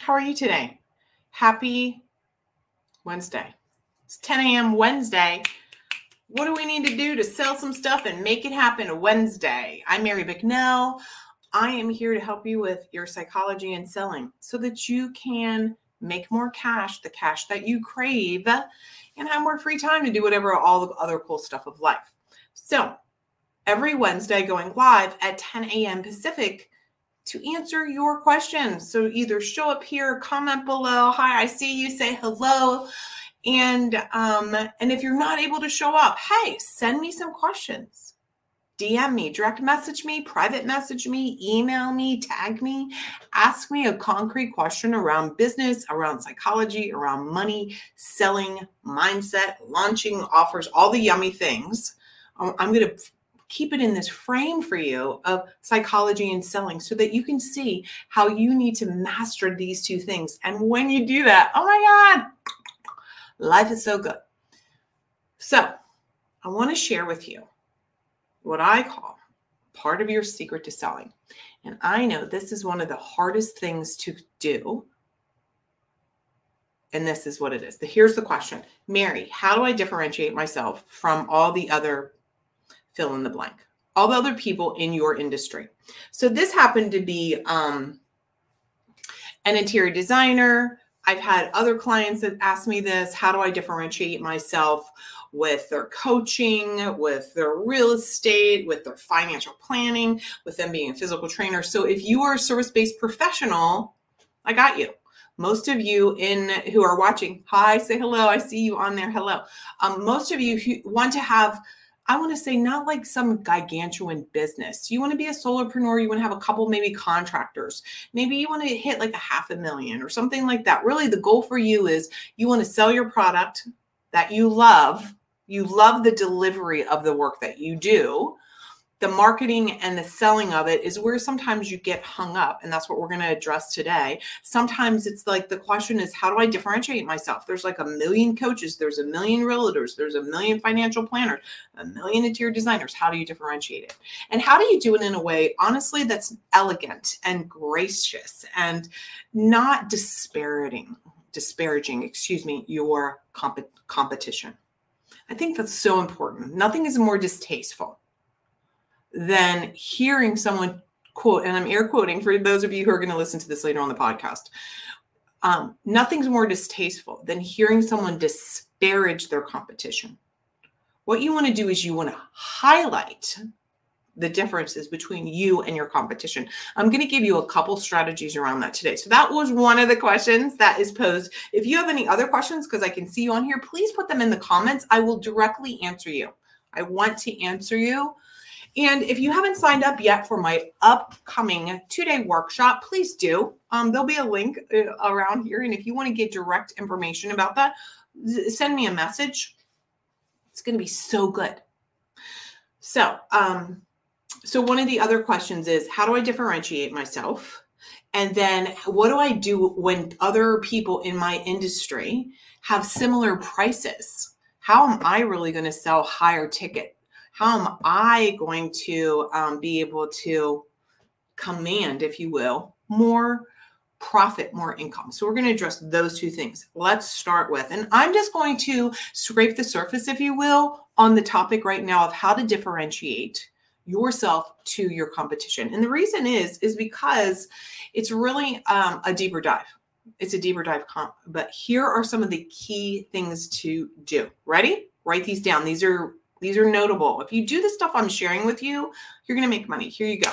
How are you today? Happy Wednesday. It's 10 a.m. Wednesday. What do we need to do to sell some stuff and make it happen Wednesday? I'm Mary Bicknell. I am here to help you with your psychology and selling so that you can make more cash, the cash that you crave, and have more free time to do whatever all the other cool stuff of life. So, every Wednesday going live at 10 a.m. Pacific to answer your questions. So, either show up here, comment below, hi, I see you, say hello. And um, and if you're not able to show up, hey, send me some questions DM me, direct message me, private message me, email me, tag me, ask me a concrete question around business, around psychology, around money, selling, mindset, launching offers, all the yummy things. Um, I'm going to keep it in this frame for you of psychology and selling so that you can see how you need to master these two things. And when you do that, oh my God, life is so good. So, I want to share with you what I call part of your secret to selling. And I know this is one of the hardest things to do. And this is what it is. Here's the question Mary, how do I differentiate myself from all the other fill in the blank, all the other people in your industry? So this happened to be um, an interior designer. I've had other clients that ask me this how do I differentiate myself? with their coaching, with their real estate, with their financial planning, with them being a physical trainer. So if you are a service-based professional, I got you. Most of you in who are watching, hi, say hello. I see you on there. Hello. Um, most of you who want to have I want to say not like some gigantuan business. You want to be a solopreneur, you want to have a couple maybe contractors. Maybe you want to hit like a half a million or something like that. Really the goal for you is you want to sell your product that you love you love the delivery of the work that you do the marketing and the selling of it is where sometimes you get hung up and that's what we're going to address today. Sometimes it's like the question is how do i differentiate myself? There's like a million coaches there's a million realtors there's a million financial planners a million interior designers. How do you differentiate it? And how do you do it in a way honestly that's elegant and gracious and not disparaging disparaging excuse me your comp- competition? I think that's so important. Nothing is more distasteful than hearing someone quote, and I'm air quoting for those of you who are going to listen to this later on the podcast. Um, nothing's more distasteful than hearing someone disparage their competition. What you want to do is you want to highlight the differences between you and your competition. I'm going to give you a couple strategies around that today. So that was one of the questions that is posed. If you have any other questions, because I can see you on here, please put them in the comments. I will directly answer you. I want to answer you. And if you haven't signed up yet for my upcoming two day workshop, please do. Um, there'll be a link uh, around here. And if you want to get direct information about that, send me a message. It's going to be so good. So, um, so one of the other questions is how do I differentiate myself? And then what do I do when other people in my industry have similar prices? How am I really going to sell higher ticket? How am I going to um, be able to command, if you will, more profit, more income? So we're going to address those two things. Let's start with, and I'm just going to scrape the surface, if you will, on the topic right now of how to differentiate yourself to your competition. And the reason is is because it's really um, a deeper dive. It's a deeper dive comp. But here are some of the key things to do. Ready? Write these down. These are these are notable. If you do the stuff I'm sharing with you, you're going to make money. Here you go.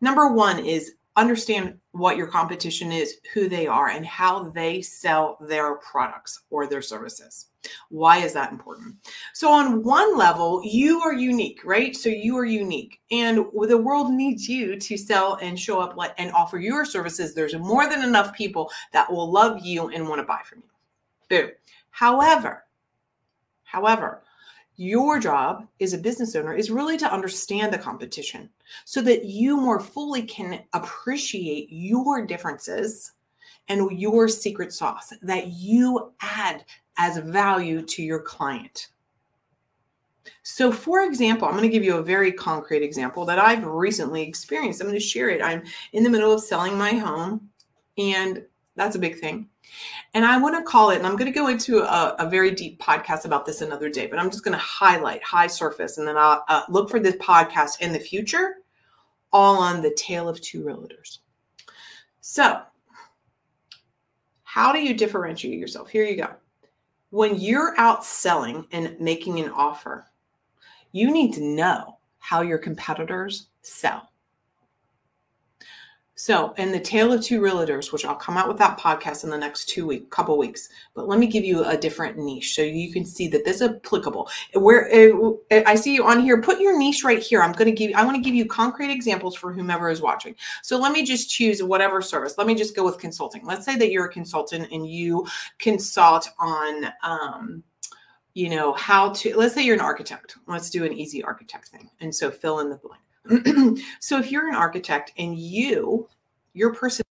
Number 1 is understand what your competition is, who they are, and how they sell their products or their services. Why is that important? So, on one level, you are unique, right? So, you are unique, and the world needs you to sell and show up and offer your services. There's more than enough people that will love you and want to buy from you. Boom. However, however, your job as a business owner is really to understand the competition so that you more fully can appreciate your differences and your secret sauce that you add as value to your client. So, for example, I'm going to give you a very concrete example that I've recently experienced. I'm going to share it. I'm in the middle of selling my home and That's a big thing. And I want to call it, and I'm going to go into a, a, very deep podcast about this another day, but I'm just going to highlight high surface and then I'll uh, look for this podcast in the future, all on the tale of two realtors. So, how do you differentiate yourself? Here you go. When you're out selling and making an offer, you need to know how your competitors sell. So, in the tale of two realtors, which I'll come out with that podcast in the next two week, couple weeks, but let me give you a different niche so you can see that this is applicable. Where eh, I see you on here, put your niche right here. I'm going to give. I want to give you concrete examples for whomever is watching. So let me just choose whatever service. Let me just go with consulting. Let's say that you're a consultant and you consult on. Um, you know how to let's say you're an architect let's do an easy architect thing and so fill in the blank so if you're an architect and you, your person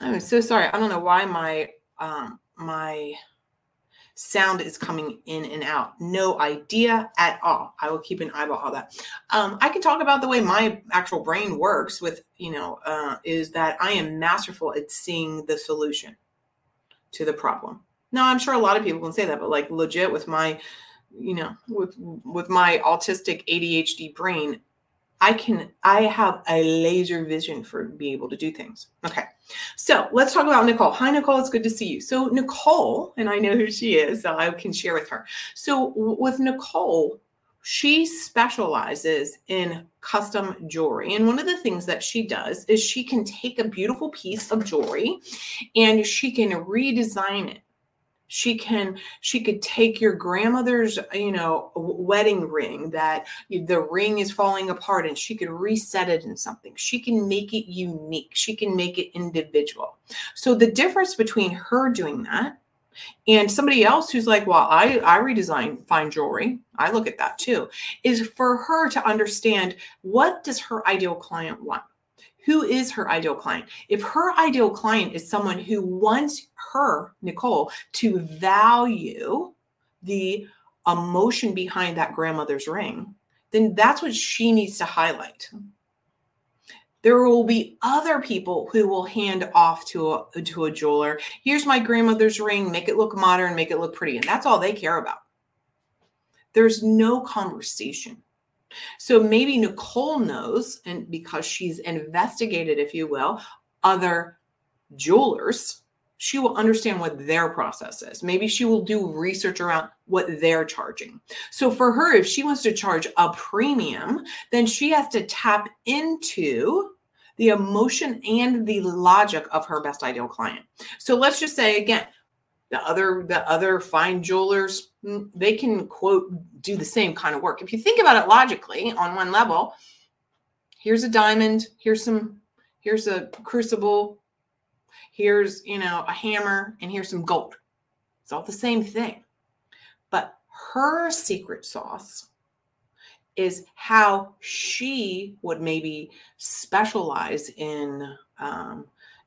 I'm so sorry. I don't know why my um my sound is coming in and out. No idea at all. I will keep an eye on that. Um, I can talk about the way my actual brain works with, you know, uh, is that I am masterful at seeing the solution to the problem. Now, I'm sure a lot of people can say that, but like legit with my, you know, with with my autistic ADHD brain, I can, I have a laser vision for being able to do things. Okay. So let's talk about Nicole. Hi, Nicole. It's good to see you. So, Nicole, and I know who she is, so I can share with her. So, with Nicole, she specializes in custom jewelry. And one of the things that she does is she can take a beautiful piece of jewelry and she can redesign it she can she could take your grandmother's you know wedding ring that the ring is falling apart and she could reset it in something. She can make it unique. She can make it individual. So the difference between her doing that and somebody else who's like well i i redesign fine jewelry. I look at that too is for her to understand what does her ideal client want who is her ideal client? If her ideal client is someone who wants her, Nicole, to value the emotion behind that grandmother's ring, then that's what she needs to highlight. There will be other people who will hand off to a, to a jeweler. Here's my grandmother's ring, make it look modern, make it look pretty. And that's all they care about. There's no conversation. So maybe Nicole knows, and because she's investigated, if you will, other jewelers, she will understand what their process is. Maybe she will do research around what they're charging. So for her, if she wants to charge a premium, then she has to tap into the emotion and the logic of her best ideal client. So let's just say again, the other the other fine jewelers mm, they can quote do the same kind of work if you think about it logically on one level here's a diamond here's some here's a crucible Here's, you know, a hammer and here's some gold. It's all the same thing. But her secret sauce is how she would maybe specialize in um,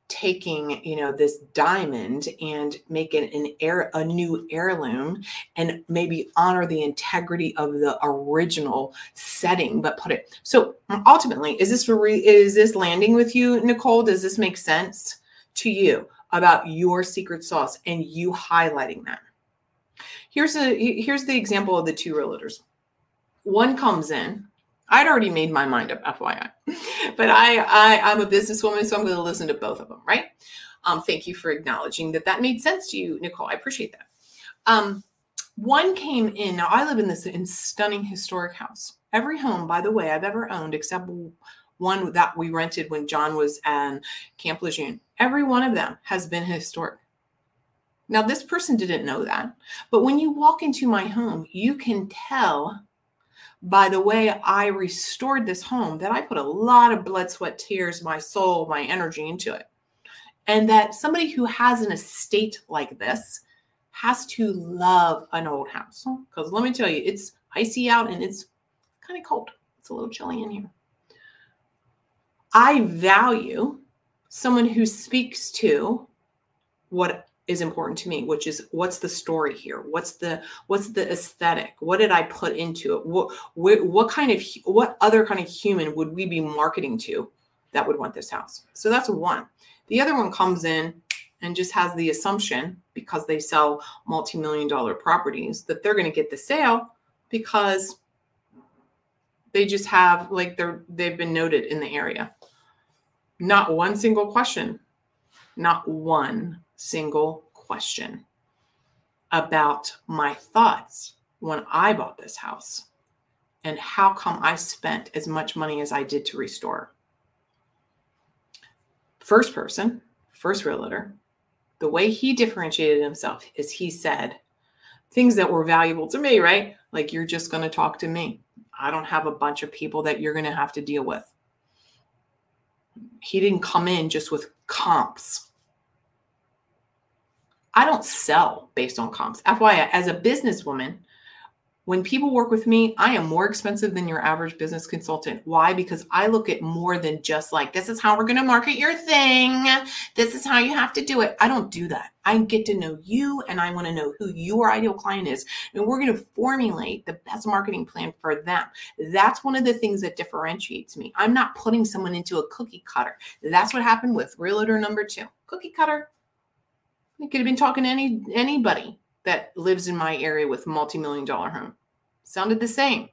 taking you know this diamond and make it an air a new heirloom and maybe honor the integrity of the original setting but put it so ultimately is this re, is this landing with you nicole? Does this make sense to you about your secret sauce and you highlighting that? Here's a here's the example of the two realtors. One comes in I'd already made my mind up, FYI. But I, I I'm a businesswoman, so I'm going to listen to both of them, right? Um, thank you for acknowledging that that made sense to you, Nicole. I appreciate that. Um, one came in. Now I live in this in stunning historic house. Every home, by the way, I've ever owned, except one that we rented when John was at Camp Lejeune. Every one of them has been historic. Now, this person didn't know that, but when you walk into my home, you can tell by the way I restored this home that I put a lot of blood, sweat, tears, my soul, my energy into it. And that somebody who has an estate like this has to love an old house. Because let me tell you, it's icy out and it's kind of cold. It's a little chilly in here. I value someone who speaks to what is important to me which is what's the story here? What's the what's the aesthetic? What did i put into it? What what, what kind of what other kind of human would we be marketing to that would want this house? So that's one. The other one comes in and just has the assumption because they sell multi-million dollar properties that they're going to get the sale because they just have like they're they've been noted in the area. Not one single question. Not one single question about my thoughts when I bought this house and how come I spent as much money as I did to restore. First person, first realtor, the way he differentiated himself is he said things that were valuable to me, right? Like, you're just going to talk to me. I don't have a bunch of people that you're going to have to deal with. He didn't come in just with comps I don't sell based on comps. FYI, as a businesswoman, when people work with me, I am more expensive than your average business consultant. Why? Because I look at more than just like, this is how we're going to market your thing. This is how you have to do it. I don't do that. I get to know you and I want to know who your ideal client is. And we're going to formulate the best marketing plan for them. That's one of the things that differentiates me. I'm not putting someone into a cookie cutter. That's what happened with realtor number two. Cookie cutter, I could have been talking to any anybody that lives in my area with multi-million dollar home. Sounded the same.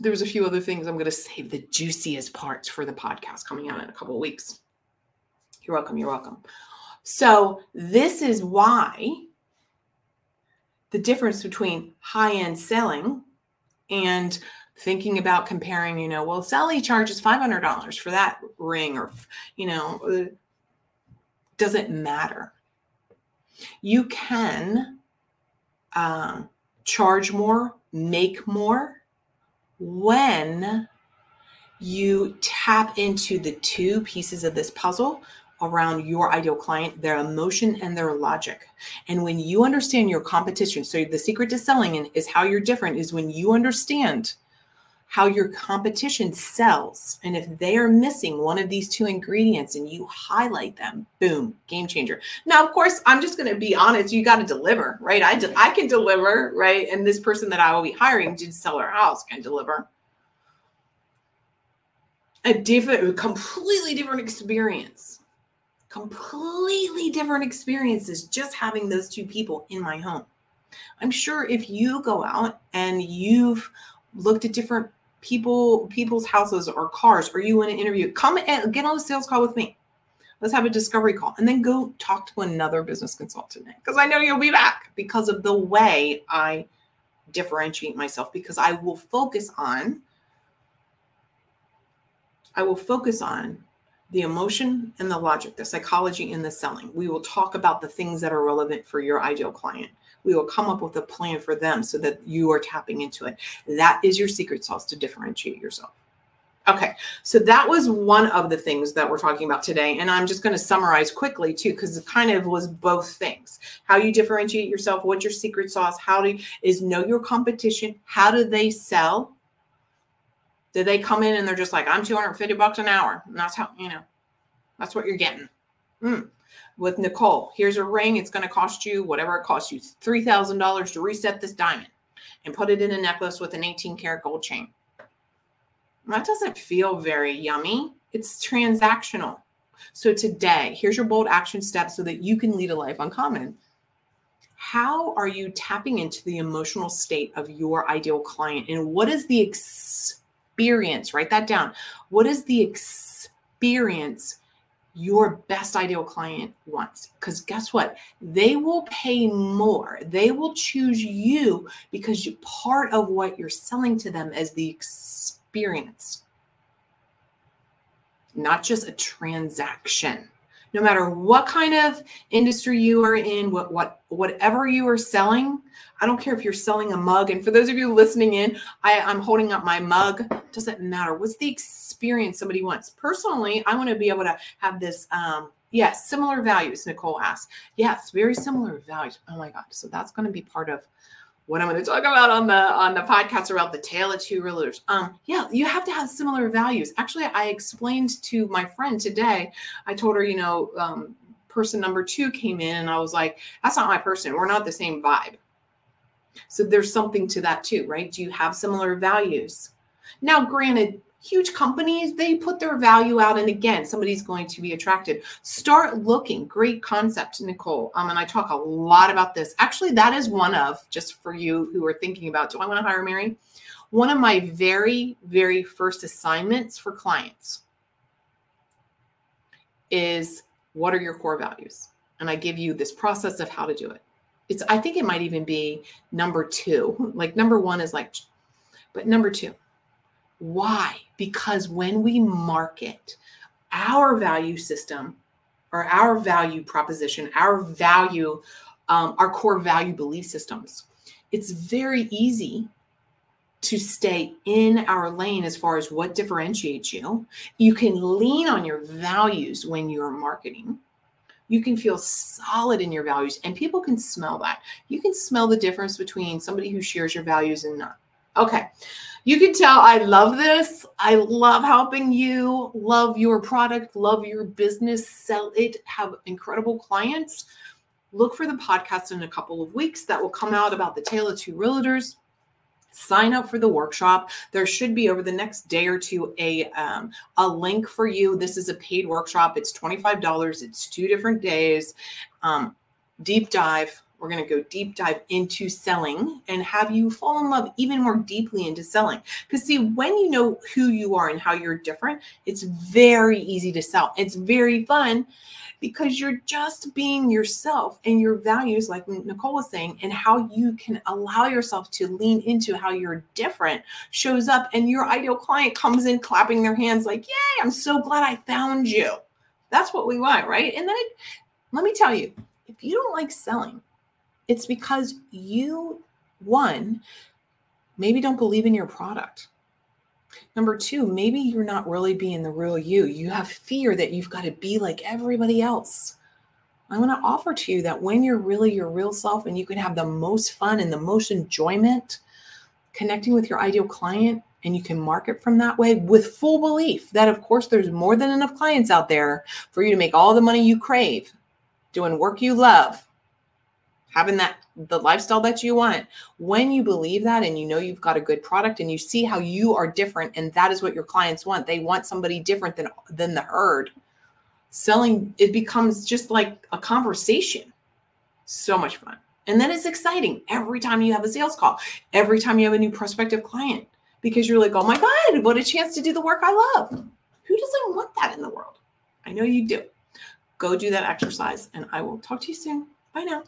There was a few other things I'm going to save the juiciest parts for the podcast coming out in a couple of weeks. You're welcome. You're welcome. So this is why the difference between high-end selling and thinking about comparing, you know, well, Sally charges $500 for that ring or, you know, uh, doesn't matter. You can um, charge more, make more when you tap into the two pieces of this puzzle around your ideal client, their emotion and their logic. And when you understand your competition, so the secret to selling is how you're different is when you understand how your competition sells. And if they are missing one of these two ingredients and you highlight them, boom, game changer. Now, of course, I'm just going to be honest, you got to deliver, right? I, de- I can deliver, right? And this person that I will be hiring to sell our house can deliver. A different, a completely different experience. Completely different experiences just having those two people in my home. I'm sure if you go out and you've looked at different people people's houses or cars or you want an interview come and get on a sales call with me. Let's have a discovery call and then go talk to another business consultant because i know you'll be back because of the way i differentiate myself because i will focus on i will focus on the emotion and the logic the psychology and the selling. We will talk about the things that are relevant for your ideal client we will come up with a plan for them so that you are tapping into it. That is your secret sauce to differentiate yourself. Okay, so that was one of the things that we're talking about today. And I'm just going to summarize quickly too, because it kind of was both things. How you differentiate yourself, what's your secret sauce, how do is know your competition, how do they sell? Do they come in and they're just like, I'm 250 bucks an hour? And that's how, you know, that's what you're getting. Mm. With Nicole, here's a ring. It's going to cost you whatever it costs you $3,000 to reset this diamond and put it in a necklace with an 18 karat gold chain that doesn't feel very yummy. It's transactional. So today, here's your bold action steps so that you can lead a life uncommon. How are you tapping into the emotional state of your ideal client? And what is the experience? Write that down. What is the experience your best ideal client wants? Because guess what? They will pay more. They will choose you because you part of what you're selling to them is the experience experience, not just a transaction. No matter what kind of industry you are in, what what whatever you are selling, I don't care if you're selling a mug. And for those of you listening in, I, I'm holding up my mug. Doesn't matter. What's the experience somebody wants? Personally, I want to be able to have this um, Yes, similar values, Nicole asked. Yes, very similar values. Oh my God. So that's going to be part of what I'm going to talk about on the on the podcast about the tale of two realtors. Um, yeah, you have to have similar values. Actually, I explained to my friend today. I told her, you know, um, person number two came in, and I was like, "That's not my person. We're not the same vibe." So there's something to that too, right? Do you have similar values? Now, granted, huge companies they put their value out and again somebody's going to be attracted. Start looking great concept nicole um, and i talk a lot about this. Actually that is one of just for you who are thinking about do i want to hire mary? One of my very very first assignments for clients is what are your core values? And i give you this process of how to do it. It's i think it might even be number two like number one is like but number two why? Because when we market our value system or our value proposition, our value, um, our core value belief systems, it's very easy to stay in our lane as far as what differentiates you. You can lean on your values when you're marketing. You can feel solid in your values, and people can smell that. You can smell the difference between somebody who shares your values and not. Okay. You can tell I love this. I love helping you, love your product, love your business, sell it, have incredible clients. Look for the podcast in a couple of weeks that will come out about the tale of two realtors. Sign up for the workshop. There should be over the next day or two a um, a link for you. This is a paid workshop. It's twenty five dollars. It's two different days. Um, deep dive we're going to go deep dive into selling and have you fall in love even more deeply into selling. Because, see, when you know who you are and how you're different, it's very easy to sell. It's very fun because you're just being yourself and your values, like Nicole was saying, and how you can allow yourself to lean into how you're different shows up, and your ideal client comes in clapping their hands, like, Yay, I'm so glad I found you. That's what we want, right? And then it, let me tell you, if you don't like selling, it's because you, one, maybe don't believe in your product. Number two, maybe you're not really being the real you. You have fear that you've got to be like everybody else. I want to offer to you that when you're really your real self and you can have the most fun and the most enjoyment connecting with your ideal client, and you can market from that way with full belief that, of course, there's more than enough clients out there for you to make all the money you crave, doing work you love, having that the lifestyle that you want. When you believe that and you know you've got a good product and you see how you are different and that is what your clients want they want somebody different than than the herd selling it becomes just like a conversation. So much fun. And then it's exciting every time you have a sales call every time you have a new prospective client because you're like oh my god what a chance to do the work i love. Who doesn't want that in the world? I know you do. Go do that exercise and i will talk to you soon. Bye now